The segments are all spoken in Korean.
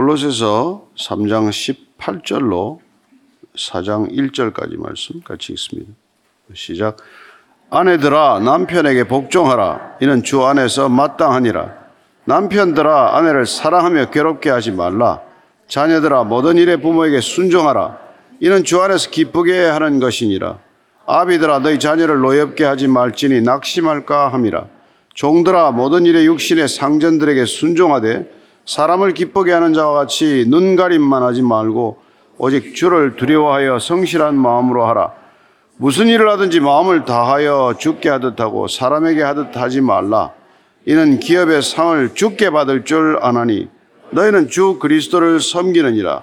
골로새서 3장 18절로 4장 1절까지 말씀 같이 읽습니다. 시작. 아내들아 남편에게 복종하라. 이는 주 안에서 마땅하니라. 남편들아 아내를 사랑하며 괴롭게 하지 말라. 자녀들아 모든 일에 부모에게 순종하라. 이는 주 안에서 기쁘게 하는 것이니라. 아비들아 너희 자녀를 노엽게 하지 말지니 낙심할까 함이라. 종들아 모든 일에 육신의 상전들에게 순종하되 사람을 기쁘게 하는 자와 같이 눈 가림만 하지 말고 오직 주를 두려워하여 성실한 마음으로 하라. 무슨 일을 하든지 마음을 다하여 죽게 하듯 하고 사람에게 하듯 하지 말라. 이는 기업의 상을 죽게 받을 줄 아나니 너희는 주 그리스도를 섬기느니라.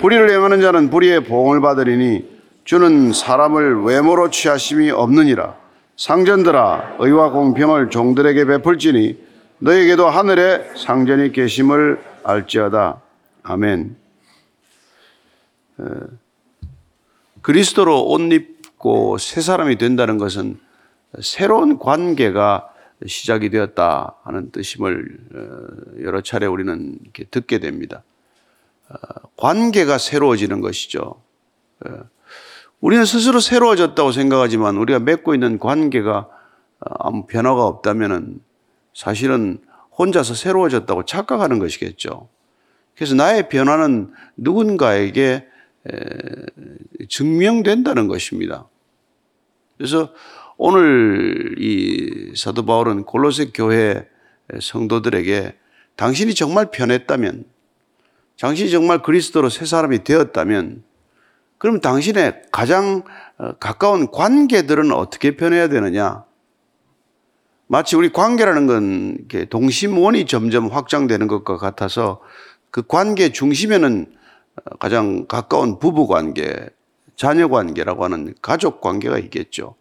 불의를 행하는 자는 불의의 보응을 받으리니 주는 사람을 외모로 취하심이 없느니라. 상전들아 의와 공평을 종들에게 베풀지니 너에게도 하늘에 상전이 계심을 알지어다. 아멘. 그리스도로 옷 입고 새 사람이 된다는 것은 새로운 관계가 시작이 되었다 하는 뜻임을 어, 여러 차례 우리는 이렇게 듣게 됩니다. 어, 관계가 새로워지는 것이죠. 어, 우리는 스스로 새로워졌다고 생각하지만 우리가 맺고 있는 관계가 아무 변화가 없다면 사실은 혼자서 새로워졌다고 착각하는 것이겠죠. 그래서 나의 변화는 누군가에게 증명된다는 것입니다. 그래서 오늘 이 사도 바울은 골로새 교회 성도들에게 당신이 정말 변했다면, 당신이 정말 그리스도로 새 사람이 되었다면, 그럼 당신의 가장 어, 가까운 관계들은 어떻게 변해야 되느냐? 마치 우리 관계라는 건 동심원이 점점 확장되는 것과 같아서 그 관계 중심에는 가장 가까운 부부 관계, 자녀 관계라고 하는 가족 관계가 있겠죠.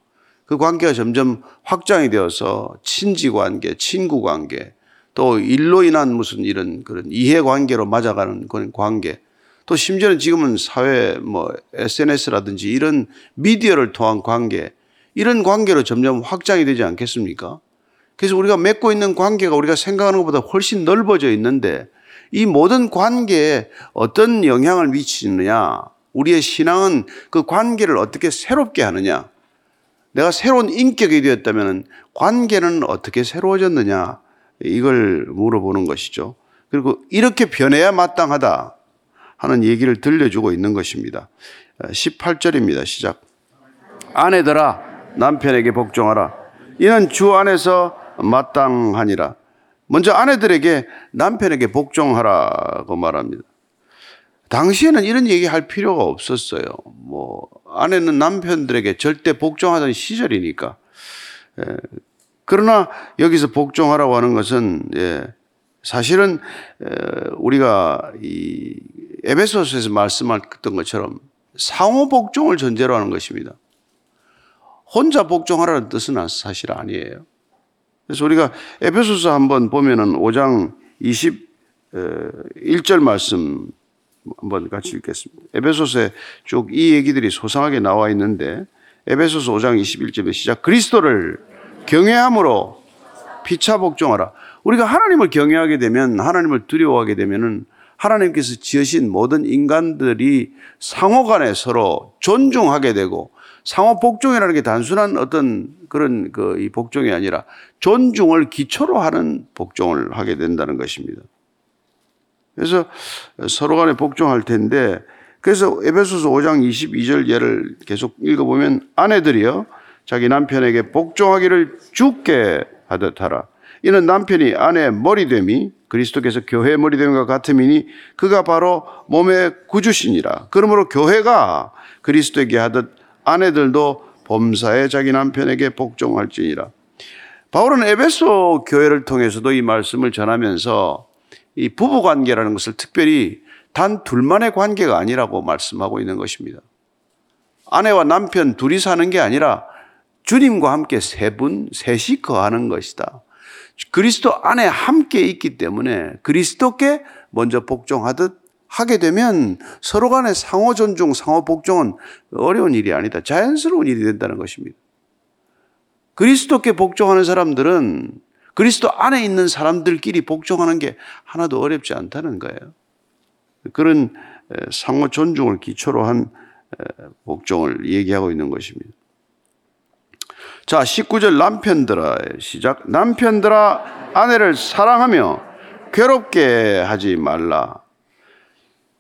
그 관계가 점점 확장이 되어서 친지 관계, 친구 관계, 또 일로 인한 무슨 이런 그런 이해 관계로 맞아가는 그런 관계, 또 심지어는 지금은 사회 뭐 SNS라든지 이런 미디어를 통한 관계, 이런 관계로 점점 확장이 되지 않겠습니까? 그래서 우리가 맺고 있는 관계가 우리가 생각하는 것보다 훨씬 넓어져 있는데 이 모든 관계에 어떤 영향을 미치느냐, 우리의 신앙은 그 관계를 어떻게 새롭게 하느냐, 내가 새로운 인격이 되었다면 관계는 어떻게 새로워졌느냐, 이걸 물어보는 것이죠. 그리고 이렇게 변해야 마땅하다 하는 얘기를 들려주고 있는 것입니다. 18절입니다. 시작. 아내들아, 남편에게 복종하라. 이는 주 안에서 마땅하니라. 먼저 아내들에게 남편에게 복종하라고 말합니다. 당시에는 이런 얘기 할 필요가 없었어요. 뭐, 아내는 남편들에게 절대 복종하던 시절이니까. 예. 그러나 여기서 복종하라고 하는 것은, 예, 사실은, 우리가 이 에베소서에서 말씀했던 것처럼 상호 복종을 전제로 하는 것입니다. 혼자 복종하라는 뜻은 사실 아니에요. 그래서 우리가 에베소서 한번 보면은 5장 21절 말씀 한번 같이 읽겠습니다. 에베소서에 쭉 이 얘기들이 소상하게 나와 있는데 에베소서 5장 21절에 시작 그리스도를 경외함으로 피차 복종하라. 우리가 하나님을 경외하게 되면 하나님을 두려워하게 되면은 하나님께서 지으신 모든 인간들이 상호 간에 서로 존중하게 되고 상호 복종이라는 게 단순한 어떤 그런 그 이 복종이 아니라 존중을 기초로 하는 복종을 하게 된다는 것입니다. 그래서 서로 간에 복종할 텐데 그래서 에베소서 5장 22절 예를 계속 읽어보면 아내들이요 자기 남편에게 복종하기를 죽게 하듯 하라. 이는 남편이 아내의 머리됨이 그리스도께서 교회의 머리됨과 같음이니 그가 바로 몸의 구주시니라. 그러므로 교회가 그리스도에게 하듯 아내들도 범사에 자기 남편에게 복종할지니라. 바울은 에베소 교회를 통해서도 이 말씀을 전하면서 이 부부 관계라는 것을 특별히 단 둘만의 관계가 아니라고 말씀하고 있는 것입니다. 아내와 남편 둘이 사는 게 아니라 주님과 함께 세 분, 셋이 거하는 것이다. 그리스도 안에 함께 있기 때문에 그리스도께 먼저 복종하듯 하게 되면 서로 간의 상호 존중, 상호 복종은 어려운 일이 아니다. 자연스러운 일이 된다는 것입니다. 그리스도께 복종하는 사람들은 그리스도 안에 있는 사람들끼리 복종하는 게 하나도 어렵지 않다는 거예요. 그런 상호 존중을 기초로 한 복종을 얘기하고 있는 것입니다. 자, 19절 남편들아의 시작. 남편들아 아내를 사랑하며 괴롭게 하지 말라.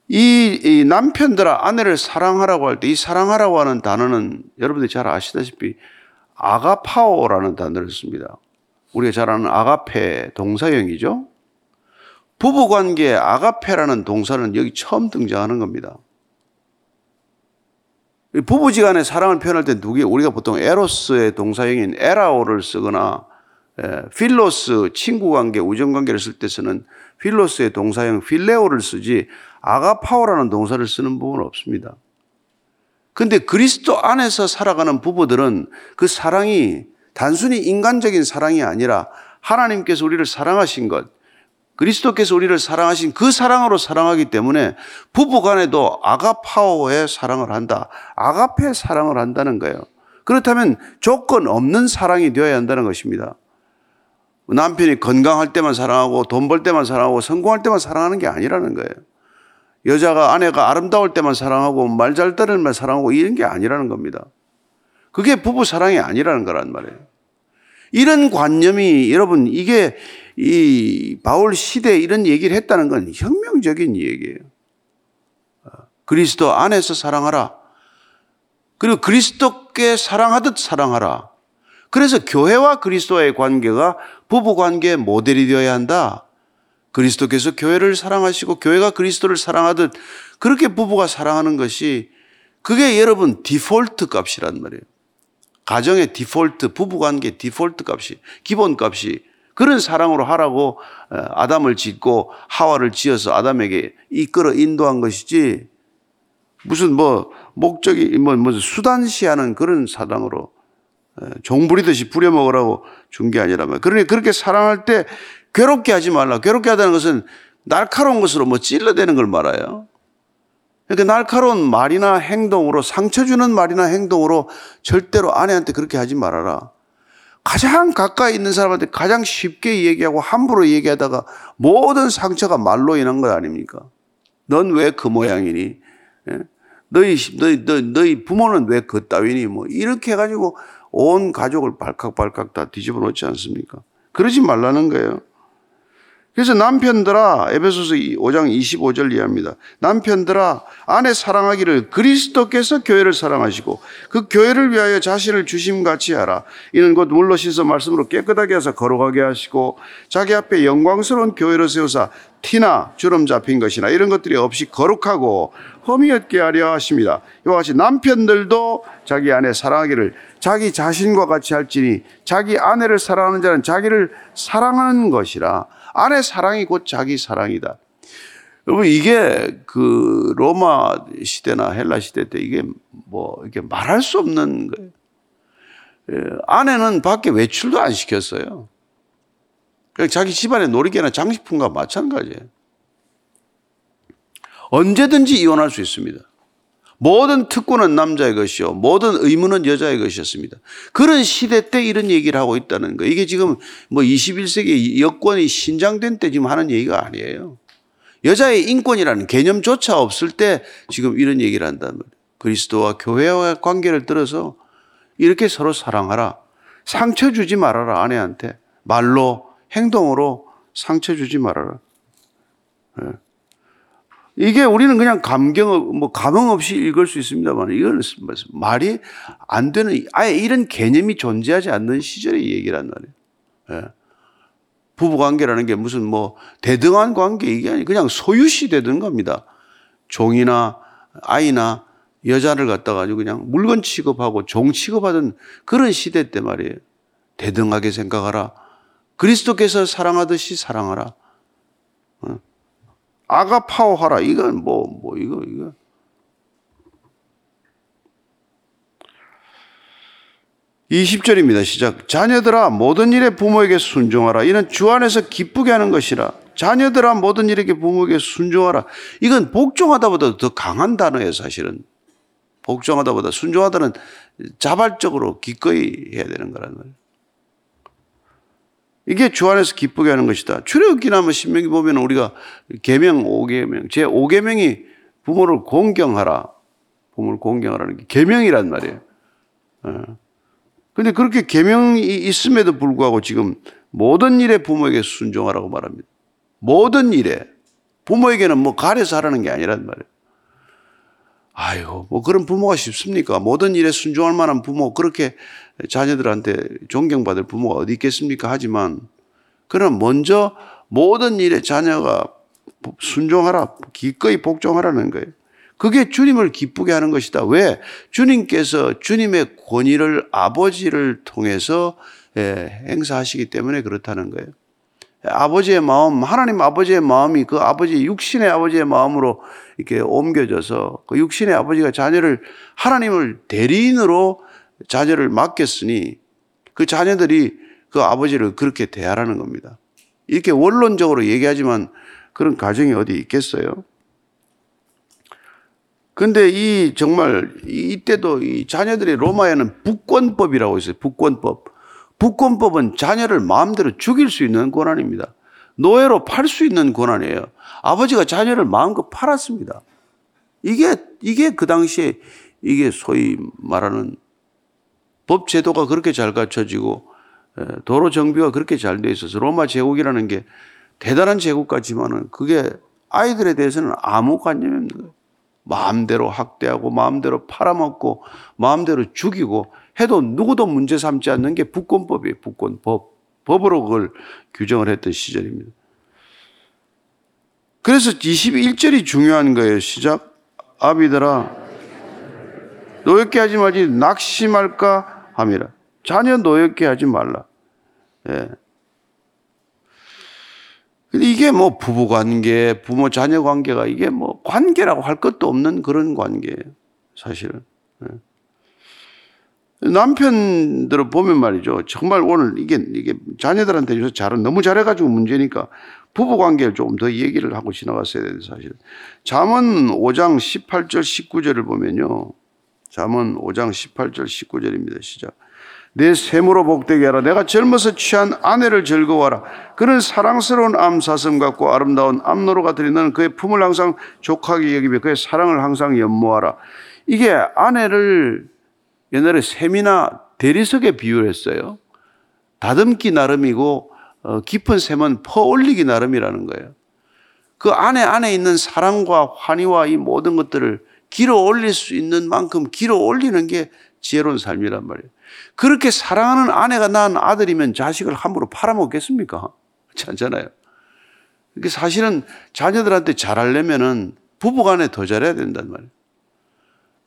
이, 이 남편들아 아내를 사랑하라고 할 때 이 사랑하라고 하는 단어는 여러분들이 잘 아시다시피 아가파오라는 단어를 씁니다. 우리가 잘 아는 아가페 동사형이죠. 부부 관계에 아가페라는 동사는 여기 처음 등장하는 겁니다. 부부지간의 사랑을 표현할 때 누구 우리가 보통 에로스의 동사형인 에라오를 쓰거나 필로스 친구 관계, 우정 관계를 쓸 때 쓰는 필로스의 동사형 필레오를 쓰지 아가파오라는 동사를 쓰는 부분은 없습니다. 근데 그리스도 안에서 살아가는 부부들은 그 사랑이 단순히 인간적인 사랑이 아니라 하나님께서 우리를 사랑하신 것, 그리스도께서 우리를 사랑하신 그 사랑으로 사랑하기 때문에 부부 간에도 아가파오의 사랑을 한다. 아가페 사랑을 한다는 거예요. 그렇다면 조건 없는 사랑이 되어야 한다는 것입니다. 남편이 건강할 때만 사랑하고 돈 벌 때만 사랑하고 성공할 때만 사랑하는 게 아니라는 거예요. 여자가 아내가 아름다울 때만 사랑하고 말 잘 들을만 사랑하고 이런 게 아니라는 겁니다. 그게 부부 사랑이 아니라는 거란 말이에요. 이런 관념이 여러분 이게 이 바울 시대에 이런 얘기를 했다는 건 혁명적인 얘기예요. 그리스도 안에서 사랑하라. 그리고 그리스도께 사랑하듯 사랑하라. 그래서 교회와 그리스도의 관계가 부부 관계의 모델이 되어야 한다. 그리스도께서 교회를 사랑하시고 교회가 그리스도를 사랑하듯 그렇게 부부가 사랑하는 것이 그게 여러분 디폴트 값이란 말이에요. 가정의 디폴트, 부부 관계 디폴트 값이, 기본 값이 그런 사랑으로 하라고 어, 아담을 짓고 하와를 지어서 아담에게 이끌어 인도한 것이지 무슨 뭐 목적이 뭐, 뭐 수단시하는 그런 사랑으로 어, 종부리듯이 부려먹으라고 준 게 아니라 말. 그러니 그렇게 사랑할 때 괴롭게 하지 말라. 괴롭게 하다는 것은 날카로운 것으로 뭐 찔러대는 걸 말아요. 그러니까 날카로운 말이나 행동으로 상처 주는 말이나 행동으로 절대로 아내한테 그렇게 하지 말아라. 가장 가까이 있는 사람한테 가장 쉽게 얘기하고 함부로 얘기하다가 모든 상처가 말로 인한 것 아닙니까? 넌 왜 그 모양이니? 예? 너희, 너희, 너희, 너희 부모는 왜 그 따위니? 뭐, 이렇게 해가지고 온 가족을 발칵발칵 다 뒤집어 놓지 않습니까? 그러지 말라는 거예요. 그래서 남편들아 에베소서 5장 25절 이해합니다. 남편들아 아내 사랑하기를 그리스도께서 교회를 사랑하시고 그 교회를 위하여 자신을 주심같이 하라. 이는 곧 물로 씻어 말씀으로 깨끗하게 해서 거룩하게 하시고 자기 앞에 영광스러운 교회를 세우사 티나 주름 잡힌 것이나 이런 것들이 없이 거룩하고 흠이 없게 하려 하십니다. 이와 같이 남편들도 자기 아내 사랑하기를 자기 자신과 같이 할지니 자기 아내를 사랑하는 자는 자기를 사랑하는 것이라 아내 사랑이 곧 자기 사랑이다. 여러분 이게 그 로마 시대나 헬라 시대 때 이게 뭐 이게 말할 수 없는 거예요. 예, 아내는 밖에 외출도 안 시켰어요. 자기 집안의 놀이개나 장식품과 마찬가지예요. 언제든지 이혼할 수 있습니다. 모든 특권은 남자의 것이요. 모든 의무는 여자의 것이었습니다. 그런 시대 때 이런 얘기를 하고 있다는 거. 이게 지금 뭐 21세기 여권이 신장된 때 지금 하는 얘기가 아니에요. 여자의 인권이라는 개념조차 없을 때 지금 이런 얘기를 한다는 거예요. 그리스도와 교회와 관계를 들어서 이렇게 서로 사랑하라. 상처 주지 말아라, 아내한테. 말로, 행동으로 상처 주지 말아라. 네. 이게 우리는 그냥 감경, 뭐, 감흥 없이 읽을 수 있습니다만, 이건 말이 안 되는, 아예 이런 개념이 존재하지 않는 시절의 얘기란 말이에요. 예. 부부 관계라는 게 무슨 뭐, 대등한 관계 이게 아니 그냥 소유시 되는 겁니다. 종이나 아이나 여자를 갖다가 아주 그냥 물건 취급하고 종 취급하던 그런 시대 때 말이에요. 대등하게 생각하라. 그리스도께서 사랑하듯이 사랑하라. 어? 아가파오 하라. 이건 뭐, 뭐, 이거, 이거. 이십절입니다 시작. 자녀들아, 모든 일에 부모에게 순종하라. 이는 주 안에서 기쁘게 하는 것이라. 자녀들아, 모든 일에게 부모에게 순종하라. 이건 복종하다보다 더 강한 단어예요, 사실은. 복종하다보다 순종하다는 자발적으로 기꺼이 해야 되는 거란 말이에요. 이게 주 안에서 기쁘게 하는 것이다. 출애굽기나 뭐 신명기 보면 우리가 계명 5계명 제 5계명이 부모를 공경하라. 부모를 공경하라는 게 계명이란 말이에요. 어. 근데 그렇게 계명이 있음에도 불구하고 지금 모든 일에 부모에게 순종하라고 말합니다. 모든 일에 부모에게는 뭐 가려서 하라는 게 아니란 말이에요. 아유, 뭐 그런 부모가 쉽습니까? 모든 일에 순종할 만한 부모, 그렇게 자녀들한테 존경받을 부모가 어디 있겠습니까? 하지만, 그럼 먼저 모든 일에 자녀가 순종하라, 기꺼이 복종하라는 거예요. 그게 주님을 기쁘게 하는 것이다. 왜? 주님께서 주님의 권위를 아버지를 통해서 예, 행사하시기 때문에 그렇다는 거예요. 아버지의 마음, 하나님 아버지의 마음이 그 아버지, 육신의 아버지의 마음으로 이렇게 옮겨져서 그 육신의 아버지가 자녀를, 하나님을 대리인으로 자녀를 맡겼으니 그 자녀들이 그 아버지를 그렇게 대하라는 겁니다. 이렇게 원론적으로 얘기하지만 그런 가정이 어디 있겠어요? 근데 이 정말 이때도 이 자녀들이 로마에는 북권법이라고 있어요. 북권법. 북권법은 자녀를 마음대로 죽일 수 있는 권한입니다. 노예로 팔 수 있는 권한이에요. 아버지가 자녀를 마음껏 팔았습니다. 이게, 이게 그 당시에 이게 소위 말하는 법 제도가 그렇게 잘 갖춰지고 도로 정비가 그렇게 잘 돼 있어서 로마 제국이라는 게 대단한 제국 같지만은 그게 아이들에 대해서는 아무 관념이 없는 거예요. 마음대로 학대하고 마음대로 팔아먹고 마음대로 죽이고 해도 누구도 문제 삼지 않는 게 북권법이에요. 북권법. 법으로 그걸 규정을 했던 시절입니다. 그래서 21절이 중요한 거예요. 시작. 아비들아, 노엽게 하지 말지 낙심할까 함이라. 자녀 노엽게 하지 말라. 예. 근데 이게 뭐 부부 관계, 부모 자녀 관계가 이게 뭐 관계라고 할 것도 없는 그런 관계예요. 사실은. 예. 남편들을 보면 말이죠. 정말 오늘 이게, 이게 자녀들한테 요새 잘, 너무 잘해가지고 문제니까 부부 관계를 조금 더 얘기를 하고 지나갔어야 되는데 사실. 잠언 5장 18절 19절을 보면요. 잠언 5장 18절 19절입니다. 시작. 내 샘으로 복되게 하라. 내가 젊어서 취한 아내를 즐거워하라. 그는 사랑스러운 암사슴 같고 아름다운 암노루 같으니 너는 그의 품을 항상 족하게 여기며 그의 사랑을 항상 연모하라. 이게 아내를 옛날에 샘이나 대리석에 비유했어요. 다듬기 나름이고 어, 깊은 샘은 퍼올리기 나름이라는 거예요. 그 안에 안에 있는 사랑과 환희와 이 모든 것들을 길어 올릴 수 있는 만큼 길어 올리는 게 지혜로운 삶이란 말이에요. 그렇게 사랑하는 아내가 낳은 아들이면 자식을 함부로 팔아먹겠습니까? 그렇지 않잖아요. 사실은 자녀들한테 잘하려면은 부부간에 더 잘해야 된단 말이에요.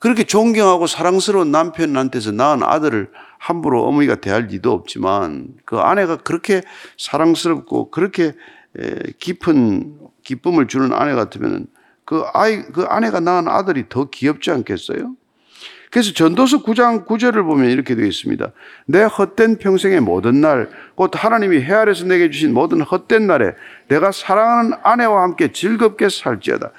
그렇게 존경하고 사랑스러운 남편한테서 낳은 아들을 함부로 어머니가 대할 리도 없지만 그 아내가 그렇게 사랑스럽고 그렇게 깊은 기쁨을 주는 아내 같으면 그 아이, 그 아내가 낳은 아들이 더 귀엽지 않겠어요? 그래서 전도서 9장 9절을 보면 이렇게 되어 있습니다. 내 헛된 평생의 모든 날, 곧 하나님이 해 아래서 내게 주신 모든 헛된 날에 내가 사랑하는 아내와 함께 즐겁게 살지어다.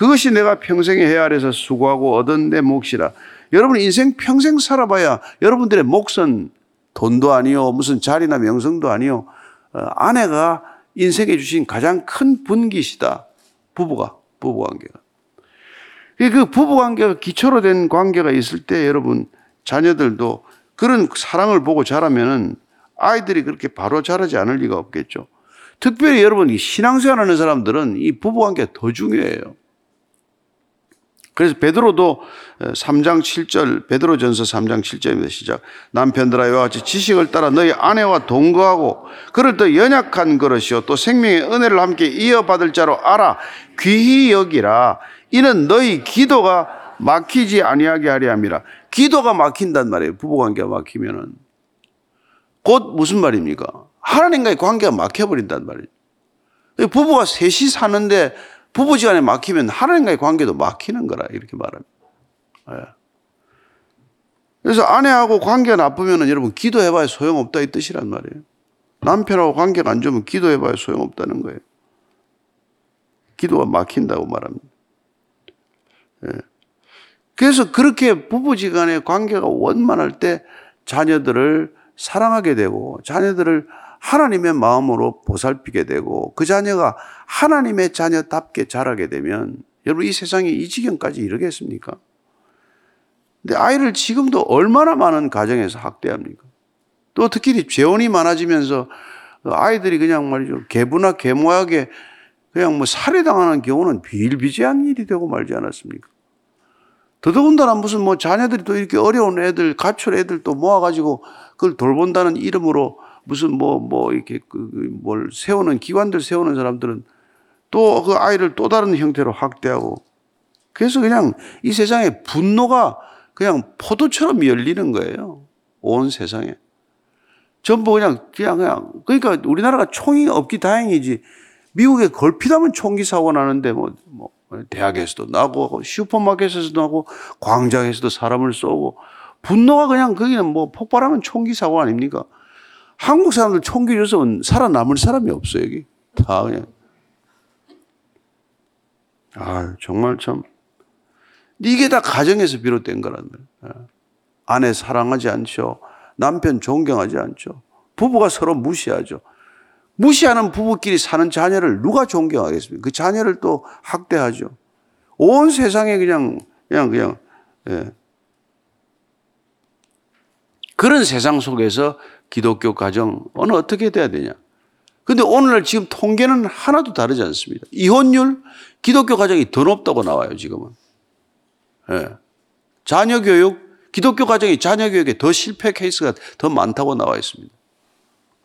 그것이 내가 평생의 해 아래서 수고하고 얻은 내 몫이라. 여러분 인생 평생 살아봐야 여러분들의 몫은 돈도 아니요, 무슨 자리나 명성도 아니요. 어, 아내가 인생에 주신 가장 큰 분기시다. 부부가, 부부 관계가. 그 부부 관계가 기초로 된 관계가 있을 때 여러분 자녀들도 그런 사랑을 보고 자라면은 아이들이 그렇게 바로 자라지 않을 리가 없겠죠. 특별히 여러분 이 신앙생활 하는 사람들은 이 부부 관계가 더 중요해요. 그래서 베드로도 3장 7절 베드로전서 3장 7절입니다. 시작. 남편들아 이와 같이 지식을 따라 너희 아내와 동거하고 그를 더 연약한 그릇이요 또 생명의 은혜를 함께 이어받을 자로 알아 귀히 여기라 이는 너희 기도가 막히지 아니하게 하려 함이라. 기도가 막힌단 말이에요. 부부 관계가 막히면은. 곧 무슨 말입니까? 하나님과의 관계가 막혀 버린단 말이에요. 부부가 셋이 사는데 부부지간에 막히면 하나님과의 관계도 막히는 거라 이렇게 말합니다. 네. 그래서 아내하고 관계가 나쁘면 여러분 기도해봐야 소용없다 이 뜻이란 말이에요. 남편하고 관계가 안 좋으면 기도해봐야 소용없다는 거예요. 기도가 막힌다고 말합니다. 예. 그래서 그렇게 부부지간의 관계가 원만할 때 자녀들을 사랑하게 되고 자녀들을 하나님의 마음으로 보살피게 되고 그 자녀가 하나님의 자녀답게 자라게 되면 여러분 이 세상이 이 지경까지 이르겠습니까? 근데 아이를 지금도 얼마나 많은 가정에서 학대합니까? 또 특히 재혼이 많아지면서 아이들이 그냥 말이죠. 개부나 개모하게 그냥 뭐 살해당하는 경우는 비일비재한 일이 되고 말지 않았습니까? 더더군다나 무슨 뭐 자녀들이 또 이렇게 어려운 애들, 가출 애들 또 모아가지고 그걸 돌본다는 이름으로 무슨 뭐, 뭐 이렇게 그, 그뭘 세우는 기관들 세우는 사람들은 또 그 아이를 또 다른 형태로 학대하고 그래서 그냥 이 세상에 분노가 그냥 포도처럼 열리는 거예요. 온 세상에. 전부 그냥, 그냥, 그냥. 그러니까 우리나라가 총이 없기 다행이지. 미국에 걸핏하면 총기 사고 나는데 뭐, 뭐, 대학에서도 나고, 슈퍼마켓에서도 나고, 광장에서도 사람을 쏘고, 분노가 그냥 거기는 뭐 폭발하면 총기 사고 아닙니까? 한국 사람들 총기 줘서 살아남을 사람이 없어요, 여기. 다 그냥. 아 정말 참. 이게 다 가정에서 비롯된 거란 말이에요. 아내 사랑하지 않죠. 남편 존경하지 않죠. 부부가 서로 무시하죠. 무시하는 부부끼리 사는 자녀를 누가 존경하겠습니까? 그 자녀를 또 학대하죠. 온 세상에 그냥, 그냥, 그냥, 예. 그런 세상 속에서 기독교 가정, 어느 어떻게 돼야 되냐? 근데 오늘날 지금 통계는 하나도 다르지 않습니다. 이혼율, 기독교 가정이 더 높다고 나와요, 지금은. 예. 자녀 교육, 기독교 가정이 자녀 교육에 더 실패 케이스가 더 많다고 나와 있습니다.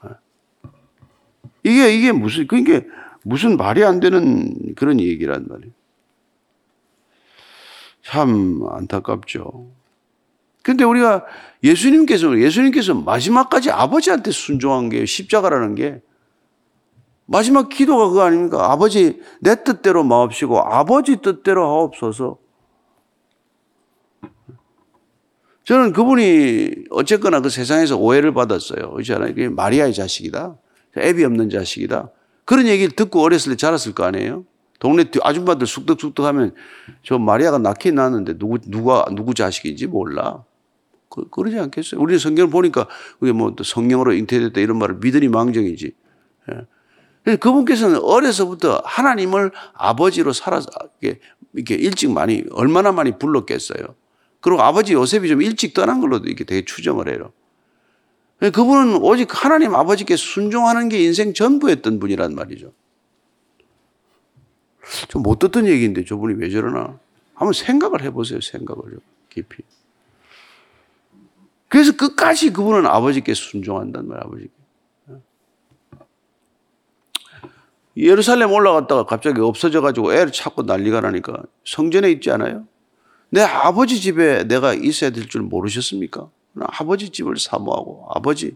예. 이게, 이게 무슨, 그게 무슨 말이 안 되는 그런 얘기란 말이에요. 참 안타깝죠. 근데 우리가 예수님께서, 예수님께서 마지막까지 아버지한테 순종한 게 십자가라는 게 마지막 기도가 그거 아닙니까? 아버지, 내 뜻대로 마옵시고 아버지 뜻대로 하옵소서. 저는 그분이 어쨌거나 그 세상에서 오해를 받았어요. 그렇잖아요. 그게 마리아의 자식이다. 애비 없는 자식이다. 그런 얘기를 듣고 어렸을 때 자랐을 거 아니에요? 동네 아줌마들 쑥덕쑥덕 하면 저 마리아가 낳긴 낳았는데 누구, 누가, 누구 자식인지 몰라. 그, 그러지 않겠어요? 우리 성경을 보니까 그게 뭐 성령으로 잉태됐다 이런 말을 믿으니 망정이지. 예. 그분께서는 어려서부터 하나님을 아버지로 살아, 이렇게, 이렇게 일찍 많이, 얼마나 많이 불렀겠어요. 그리고 아버지 요셉이 좀 일찍 떠난 걸로도 이렇게 되게 추정을 해요. 그분은 오직 하나님 아버지께 순종하는 게 인생 전부였던 분이란 말이죠. 좀 못 듣던 얘기인데 저분이 왜 저러나? 한번 생각을 해보세요, 생각을 깊이. 그래서 끝까지 그분은 아버지께 순종한단 말이에요, 아버지께. 예루살렘 올라갔다가 갑자기 없어져가지고 애를 찾고 난리가 나니까 성전에 있지 않아요? 내 아버지 집에 내가 있어야 될 줄 모르셨습니까? 아버지 집을 사모하고 아버지.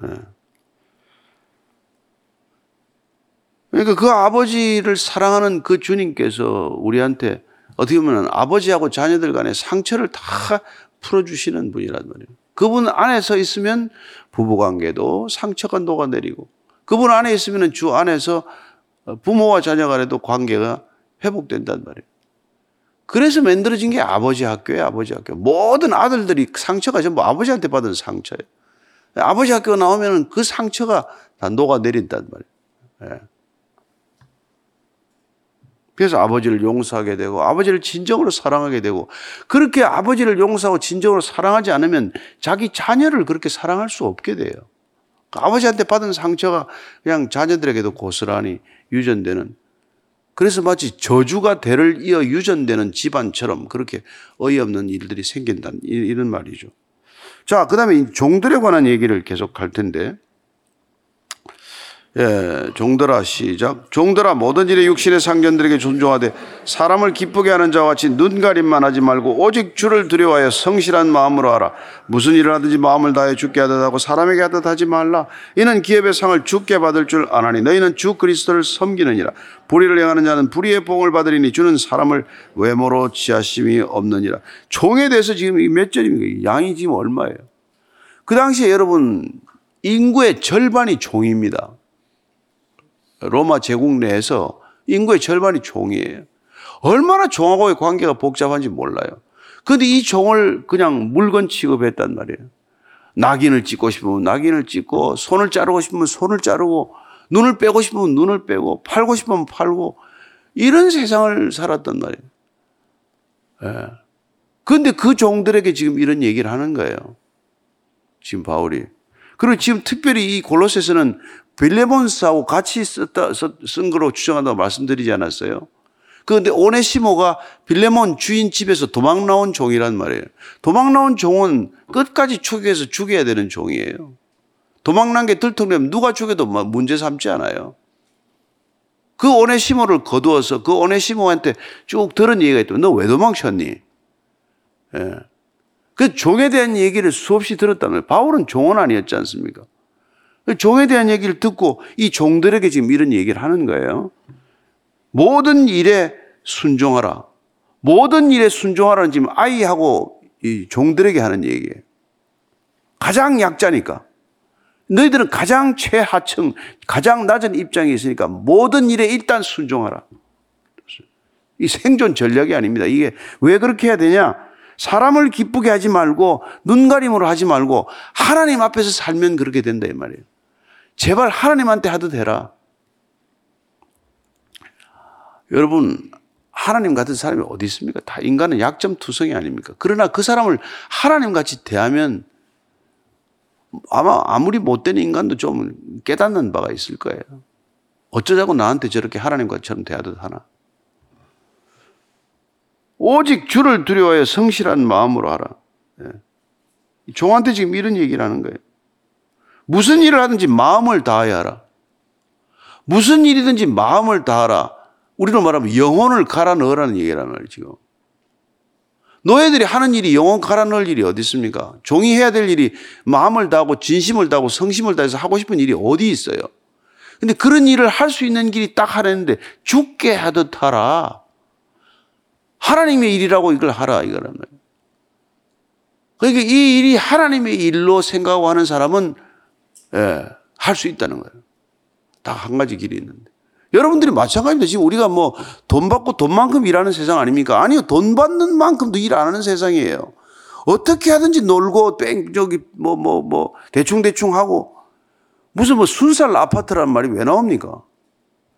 네. 그러니까 그 아버지를 사랑하는 그 주님께서 우리한테 어떻게 보면 아버지하고 자녀들 간의 상처를 다 풀어주시는 분이란 말이에요. 그분 안에서 있으면 부부관계도 상처가 녹아내리고 그분 안에 있으면 주 안에서 부모와 자녀 간에도 관계가 회복된단 말이에요. 그래서 만들어진 게 아버지 학교예요, 아버지 학교. 모든 아들들이 상처가 전부 아버지한테 받은 상처예요. 아버지 학교 나오면 그 상처가 다 녹아내린단 말이에요. 예. 그래서 아버지를 용서하게 되고 아버지를 진정으로 사랑하게 되고 그렇게 아버지를 용서하고 진정으로 사랑하지 않으면 자기 자녀를 그렇게 사랑할 수 없게 돼요. 아버지한테 받은 상처가 그냥 자녀들에게도 고스란히 유전되는 그래서 마치 저주가 대를 이어 유전되는 집안처럼 그렇게 어이없는 일들이 생긴다는 이런 말이죠. 자, 그 다음에 종들에 관한 얘기를 계속 할 텐데, 예, 종들아 시작. 종들아 모든 일에 육신의 상견들에게 존중하되 사람을 기쁘게 하는 자와 같이 눈가림만 하지 말고 오직 주를 두려워하여 성실한 마음으로 하라. 무슨 일을 하든지 마음을 다해 주께 하듯 하고 사람에게 하듯 하지 말라. 이는 기업의 상을 주께 받을 줄 아나니 너희는 주 그리스도를 섬기느니라. 불의를 행하는 자는 불의의 봉을 받으리니 주는 사람을 외모로 지하심이 없느니라. 종에 대해서 지금 몇 절입니까? 양이 지금 얼마예요? 그 당시에 여러분 인구의 절반이 종입니다. 로마 제국 내에서 인구의 절반이 종이에요. 얼마나 종하고의 관계가 복잡한지 몰라요. 그런데 이 종을 그냥 물건 취급했단 말이에요. 낙인을 찍고 싶으면 낙인을 찍고 손을 자르고 싶으면 손을 자르고 눈을 빼고 싶으면 눈을 빼고 팔고 싶으면 팔고 이런 세상을 살았단 말이에요. 예. 그런데 그 종들에게 지금 이런 얘기를 하는 거예요. 지금 바울이. 그리고 지금 특별히 이 골로새서는 빌레몬스하고 같이 썼다, 쓴 거로 추정한다고 말씀드리지 않았어요? 그런데 오네시모가 빌레몬 주인 집에서 도망 나온 종이란 말이에요. 도망 나온 종은 끝까지 추격해서 죽여야 되는 종이에요. 도망 난 게 들통되면 누가 죽여도 뭐 문제 삼지 않아요. 그 오네시모를 거두어서 그 오네시모한테 쭉 들은 얘기가 있다. 너왜 도망쳤니? 예. 그 종에 대한 얘기를 수없이 들었다면 바울은 종은 아니었지 않습니까? 그 종에 대한 얘기를 듣고 이 종들에게 지금 이런 얘기를 하는 거예요. 모든 일에 순종하라. 모든 일에 순종하라는 지금 아이하고 이 종들에게 하는 얘기예요. 가장 약자니까. 너희들은 가장 최하층, 가장 낮은 입장에 있으니까 모든 일에 일단 순종하라. 이 생존 전략이 아닙니다. 이게 왜 그렇게 해야 되냐? 사람을 기쁘게 하지 말고 눈가림으로 하지 말고 하나님 앞에서 살면 그렇게 된다 이 말이에요. 제발 하나님한테 하도 되라. 여러분 하나님 같은 사람이 어디 있습니까? 다 인간은 약점 투성이 아닙니까? 그러나 그 사람을 하나님 같이 대하면 아마 아무리 못된 인간도 좀 깨닫는 바가 있을 거예요. 어쩌자고 나한테 저렇게 하나님과처럼 대하듯 하나. 오직 주를 두려워해 성실한 마음으로 하라. 예. 종한테 지금 이런 얘기를 하는 거예요. 무슨 일을 하든지 마음을 다하여 하라. 무슨 일이든지 마음을 다하라. 우리로 말하면 영혼을 갈아 넣으라는 얘기란 말이에요, 지금. 노예들이 하는 일이 영혼 갈아 넣을 일이 어디 있습니까? 종이 해야 될 일이 마음을 다하고 진심을 다하고 성심을 다해서 하고 싶은 일이 어디 있어요? 근데 그런 일을 할 수 있는 길이 딱 하나인데 죽게 하듯 하라. 하나님의 일이라고 이걸 하라 이거란 말이에요. 그러니까 이 일이 하나님의 일로 생각하고 하는 사람은 예, 할 수 있다는 거예요. 다 한 가지 길이 있는데. 여러분들이 마찬가지입니다. 지금 우리가 뭐 돈 받고 돈만큼 일하는 세상 아닙니까? 아니요. 돈 받는 만큼도 일 안 하는 세상이에요. 어떻게 하든지 놀고 뺑 저기 뭐 뭐 뭐 대충 대충 하고 무슨 뭐 순살 아파트란 말이 왜 나옵니까?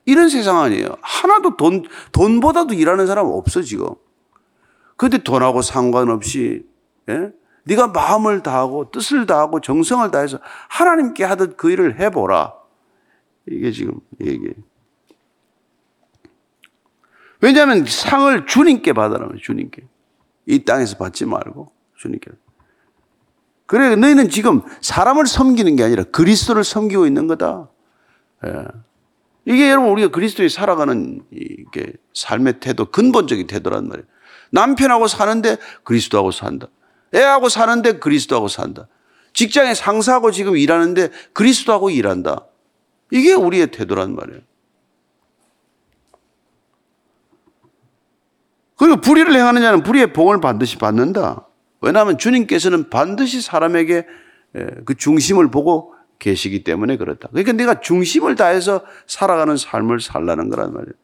이런 세상 아니에요. 하나도 돈 돈보다도 일하는 사람 없어 지금. 근데 돈하고 상관없이 예? 네가 마음을 다하고 뜻을 다하고 정성을 다해서 하나님께 하듯 그 일을 해보라. 이게 지금 얘기예요. 왜냐하면 상을 주님께 받으라면 주님께. 이 땅에서 받지 말고 주님께. 그래 너희는 지금 사람을 섬기는 게 아니라 그리스도를 섬기고 있는 거다. 예. 이게 여러분 우리가 그리스도에 살아가는 이게 삶의 태도 근본적인 태도란 말이에요. 남편하고 사는데 그리스도하고 산다. 애하고 사는데 그리스도하고 산다. 직장에 상사하고 지금 일하는데 그리스도하고 일한다. 이게 우리의 태도란 말이에요. 그리고 불의를 행하는 자는 불의의 봉을 반드시 받는다. 왜냐하면 주님께서는 반드시 사람에게 그 중심을 보고 계시기 때문에 그렇다. 그러니까 내가 중심을 다해서 살아가는 삶을 살라는 거란 말이에요.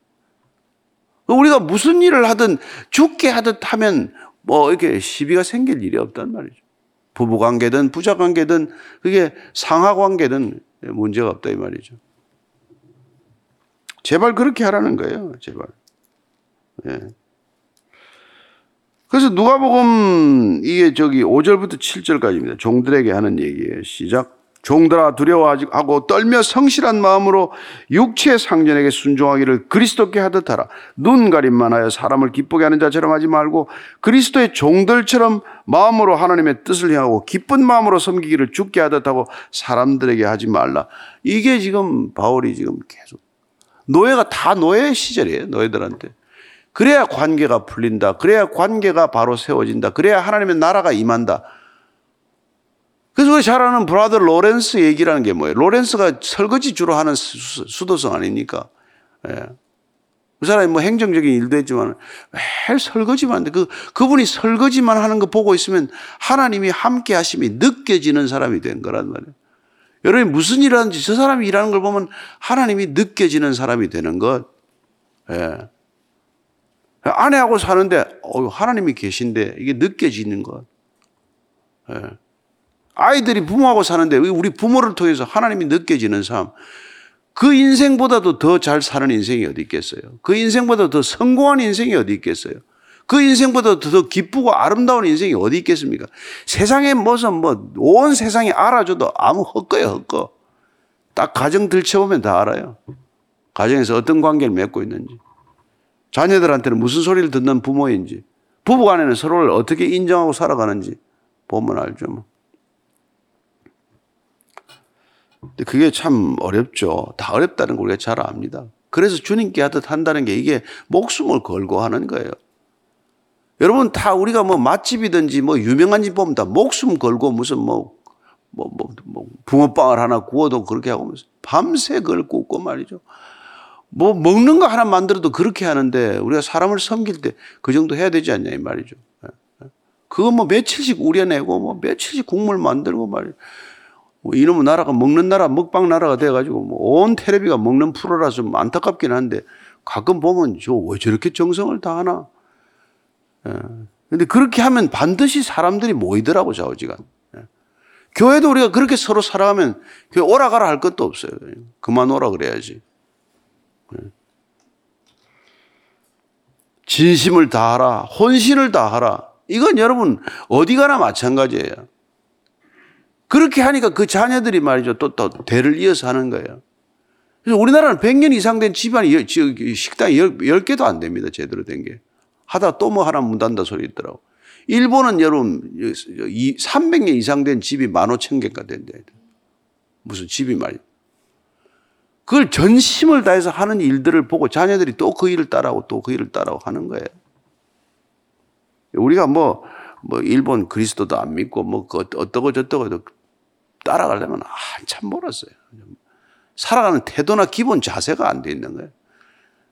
우리가 무슨 일을 하든 죽게 하듯 하면 뭐 이렇게 시비가 생길 일이 없단 말이죠. 부부 관계든 부자 관계든 그게 상하 관계든 문제가 없다 이 말이죠. 제발 그렇게 하라는 거예요. 제발. 예. 그래서 누가복음 이게 저기 5절부터 7절까지입니다. 종들에게 하는 얘기예요. 시작. 종들아 두려워하고 떨며 성실한 마음으로 육체의 상전에게 순종하기를 그리스도께 하듯 하라. 눈 가림만 하여 사람을 기쁘게 하는 자처럼 하지 말고 그리스도의 종들처럼 마음으로 하나님의 뜻을 향하고 기쁜 마음으로 섬기기를 죽게 하듯 하고 사람들에게 하지 말라. 이게 지금 바울이 지금 계속 노예가 다 노예 시절이에요. 노예들한테. 그래야 관계가 풀린다. 그래야 관계가 바로 세워진다. 그래야 하나님의 나라가 임한다. 그래서 우리 잘 아는 브라더 로렌스 얘기라는 게 뭐예요? 로렌스가 설거지 주로 하는 수도성 아닙니까? 예. 그 사람이 뭐 행정적인 일도 했지만 매일 설거지만 하는데 그, 그분이 설거지만 하는 거 보고 있으면 하나님이 함께 하심이 느껴지는 사람이 된 거란 말이에요. 여러분이 무슨 일 하는지 저 사람이 일하는 걸 보면 하나님이 느껴지는 사람이 되는 것. 예. 아내하고 사는데 어, 하나님이 계신데 이게 느껴지는 것. 예. 아이들이 부모하고 사는데 우리 부모를 통해서 하나님이 느껴지는 삶. 그 인생보다도 더 잘 사는 인생이 어디 있겠어요? 그 인생보다 더 성공한 인생이 어디 있겠어요? 그 인생보다 더 기쁘고 아름다운 인생이 어디 있겠습니까? 세상의 모습, 뭐, 온 세상이 알아줘도 아무 헛거예요, 헛거. 딱 가정 들춰보면 다 알아요. 가정에서 어떤 관계를 맺고 있는지. 자녀들한테는 무슨 소리를 듣는 부모인지. 부부 간에는 서로를 어떻게 인정하고 살아가는지 보면 알죠. 뭐. 근데 그게 참 어렵죠. 다 어렵다는 걸 우리가 잘 압니다. 그래서 주님께 하듯 한다는 게 이게 목숨을 걸고 하는 거예요. 여러분 다 우리가 뭐 맛집이든지 뭐 유명한 집 보면 다 목숨 걸고 무슨 뭐, 뭐, 뭐, 뭐 붕어빵을 하나 구워도 그렇게 하고 밤새 그걸 굽고 말이죠. 뭐 먹는 거 하나 만들어도 그렇게 하는데 우리가 사람을 섬길 때 그 정도 해야 되지 않냐 이 말이죠. 예, 예. 그거 뭐 며칠씩 우려내고 뭐 며칠씩 국물 만들고 말이죠. 뭐 이놈의 나라가 먹는 나라, 먹방 나라가 돼가지고 뭐 온 테레비가 먹는 프로라서 좀 안타깝긴 한데 가끔 보면 저 왜 저렇게 정성을 다하나. 예. 근데 그렇게 하면 반드시 사람들이 모이더라고 좌우지간. 예. 교회도 우리가 그렇게 서로 살아가면 오라 가라 할 것도 없어요. 그만 오라 그래야지. 예. 진심을 다하라, 혼신을 다하라. 이건 여러분 어디 가나 마찬가지예요. 그렇게 하니까 그 자녀들이 말이죠. 또, 또 대를 이어서 하는 거예요. 그래서 우리나라는 100년 이상 된 집안이, 식당이 10 개도 안 됩니다. 제대로 된 게. 하다 또 뭐 하나 문 닫는다 소리 있더라고. 일본은 여러분, 300년 이상 된 집이 15,000개가 된다. 무슨 집이 말이야. 그걸 전심을 다해서 하는 일들을 보고 자녀들이 또 그 일을 따라하고 또 그 일을 따라하고 하는 거예요. 우리가 뭐, 뭐, 일본 그리스도도 안 믿고 뭐, 그 어떠고 저떠고 따라가려면 한참 멀었어요. 살아가는 태도나 기본 자세가 안 돼 있는 거예요.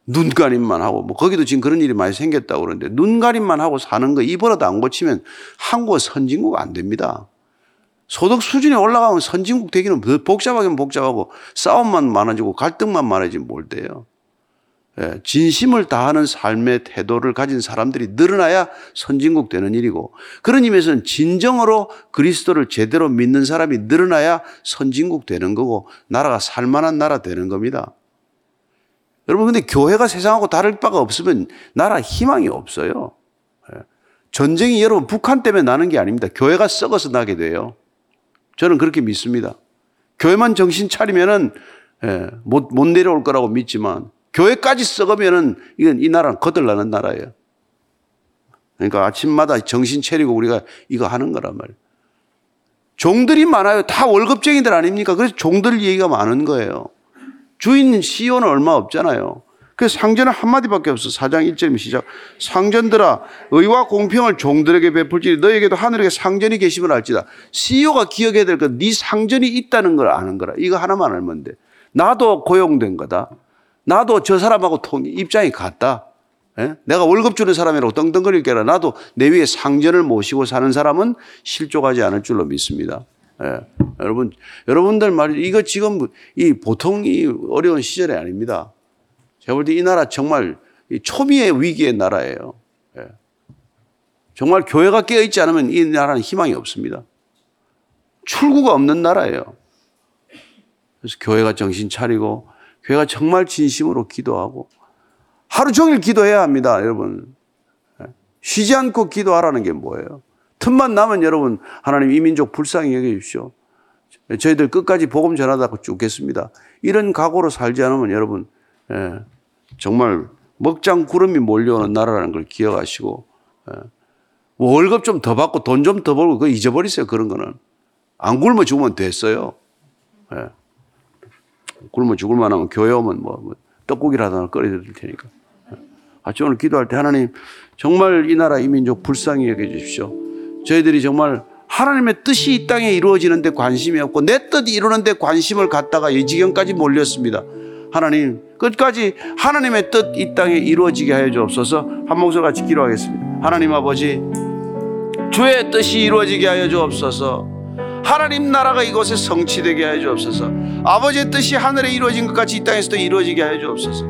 눈가림만 하고, 뭐, 거기도 지금 그런 일이 많이 생겼다고 그러는데, 눈가림만 하고 사는 거, 이버라도 안 고치면 한국 선진국 안 됩니다. 소득 수준이 올라가면 선진국 되기는 복잡하긴 복잡하고, 싸움만 많아지고, 갈등만 많아지면 뭘 돼요. 예, 진심을 다하는 삶의 태도를 가진 사람들이 늘어나야 선진국 되는 일이고 그런 의미에서는 진정으로 그리스도를 제대로 믿는 사람이 늘어나야 선진국 되는 거고 나라가 살만한 나라 되는 겁니다. 여러분 근데 교회가 세상하고 다를 바가 없으면 나라 희망이 없어요. 예, 전쟁이 여러분 북한 때문에 나는 게 아닙니다. 교회가 썩어서 나게 돼요. 저는 그렇게 믿습니다. 교회만 정신 차리면은 예, 못, 못 내려올 거라고 믿지만 교회까지 썩으면은 이건 이 나라는 거들나는 나라예요. 그러니까 아침마다 정신 차리고 우리가 이거 하는 거란 말이에요. 종들이 많아요. 다 월급쟁이들 아닙니까? 그래서 종들 얘기가 많은 거예요. 주인 CEO는 얼마 없잖아요. 그래서 상전은 한마디밖에 없어. 사장 1절 시작. 상전들아, 의와 공평을 종들에게 베풀지 너에게도 하늘에 상전이 계심을 알지다. CEO가 기억해야 될 건 네 상전이 있다는 걸 아는 거라. 이거 하나만 알면 돼. 나도 고용된 거다. 나도 저 사람하고 통, 입장이 같다. 예? 내가 월급 주는 사람이라고 떵떵거릴 게 아니라 나도 내 위에 상전을 모시고 사는 사람은 실족하지 않을 줄로 믿습니다. 예. 여러분, 여러분들 말이죠. 이거 지금 이 보통 이 어려운 시절이 아닙니다. 제가 볼 때 이 나라 정말 초미의 위기의 나라예요. 예. 정말 교회가 깨어있지 않으면 이 나라는 희망이 없습니다. 출구가 없는 나라예요. 그래서 교회가 정신 차리고 교회가 정말 진심으로 기도하고 하루 종일 기도해야 합니다, 여러분. 쉬지 않고 기도하라는 게 뭐예요? 틈만 나면 여러분 하나님 이 민족 불쌍히 여겨 주십시오. 저희들 끝까지 복음 전하다가 죽겠습니다. 이런 각오로 살지 않으면 여러분 예, 정말 먹장 구름이 몰려오는 나라라는 걸 기억하시고 예, 뭐 월급 좀 더 받고 돈 좀 더 벌고 그거 잊어버리세요. 그런 거는 안 굶어 죽으면 됐어요. 예. 굶어 죽을 만하면 교회 오면 뭐, 뭐 떡국이라도 끓여드릴 테니까. 아침 오늘 기도할 때 하나님 정말 이 나라 이 민족 불쌍히 여겨주십시오. 저희들이 정말 하나님의 뜻이 이 땅에 이루어지는데 관심이 없고 내뜻 이루는데 관심을 갖다가 이 지경까지 몰렸습니다. 하나님 끝까지 하나님의 뜻 이 땅에 이루어지게 하여 주옵소서 한 목소리 같이 기도하겠습니다. 하나님 아버지 주의 뜻이 이루어지게 하여 주옵소서 하나님 나라가 이곳에 성취되게 하여 주옵소서. 아버지의 뜻이 하늘에 이루어진 것 같이 이 땅에서도 이루어지게 하여 주옵소서.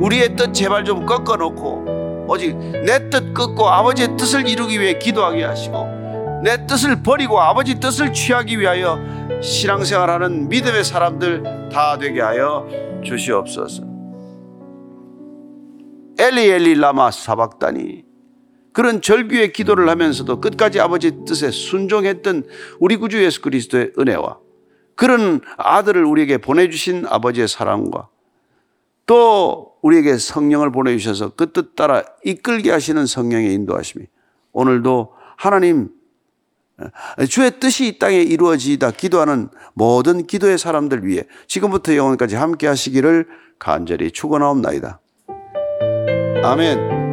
우리의 뜻 제발 좀 꺾어 놓고 오직 내 뜻 꺾고 아버지의 뜻을 이루기 위해 기도하게 하시고 내 뜻을 버리고 아버지 뜻을 취하기 위하여 신앙생활하는 믿음의 사람들 다 되게 하여 주시옵소서. 엘리 엘리 라마 사박다니 그런 절규의 기도를 하면서도 끝까지 아버지 뜻에 순종했던 우리 구주 예수 그리스도의 은혜와 그런 아들을 우리에게 보내주신 아버지의 사랑과 또 우리에게 성령을 보내주셔서 그 뜻 따라 이끌게 하시는 성령의 인도하심이 오늘도 하나님 주의 뜻이 이 땅에 이루어지다 기도하는 모든 기도의 사람들 위해 지금부터 영원까지 함께 하시기를 간절히 축원하옵나이다. 아멘.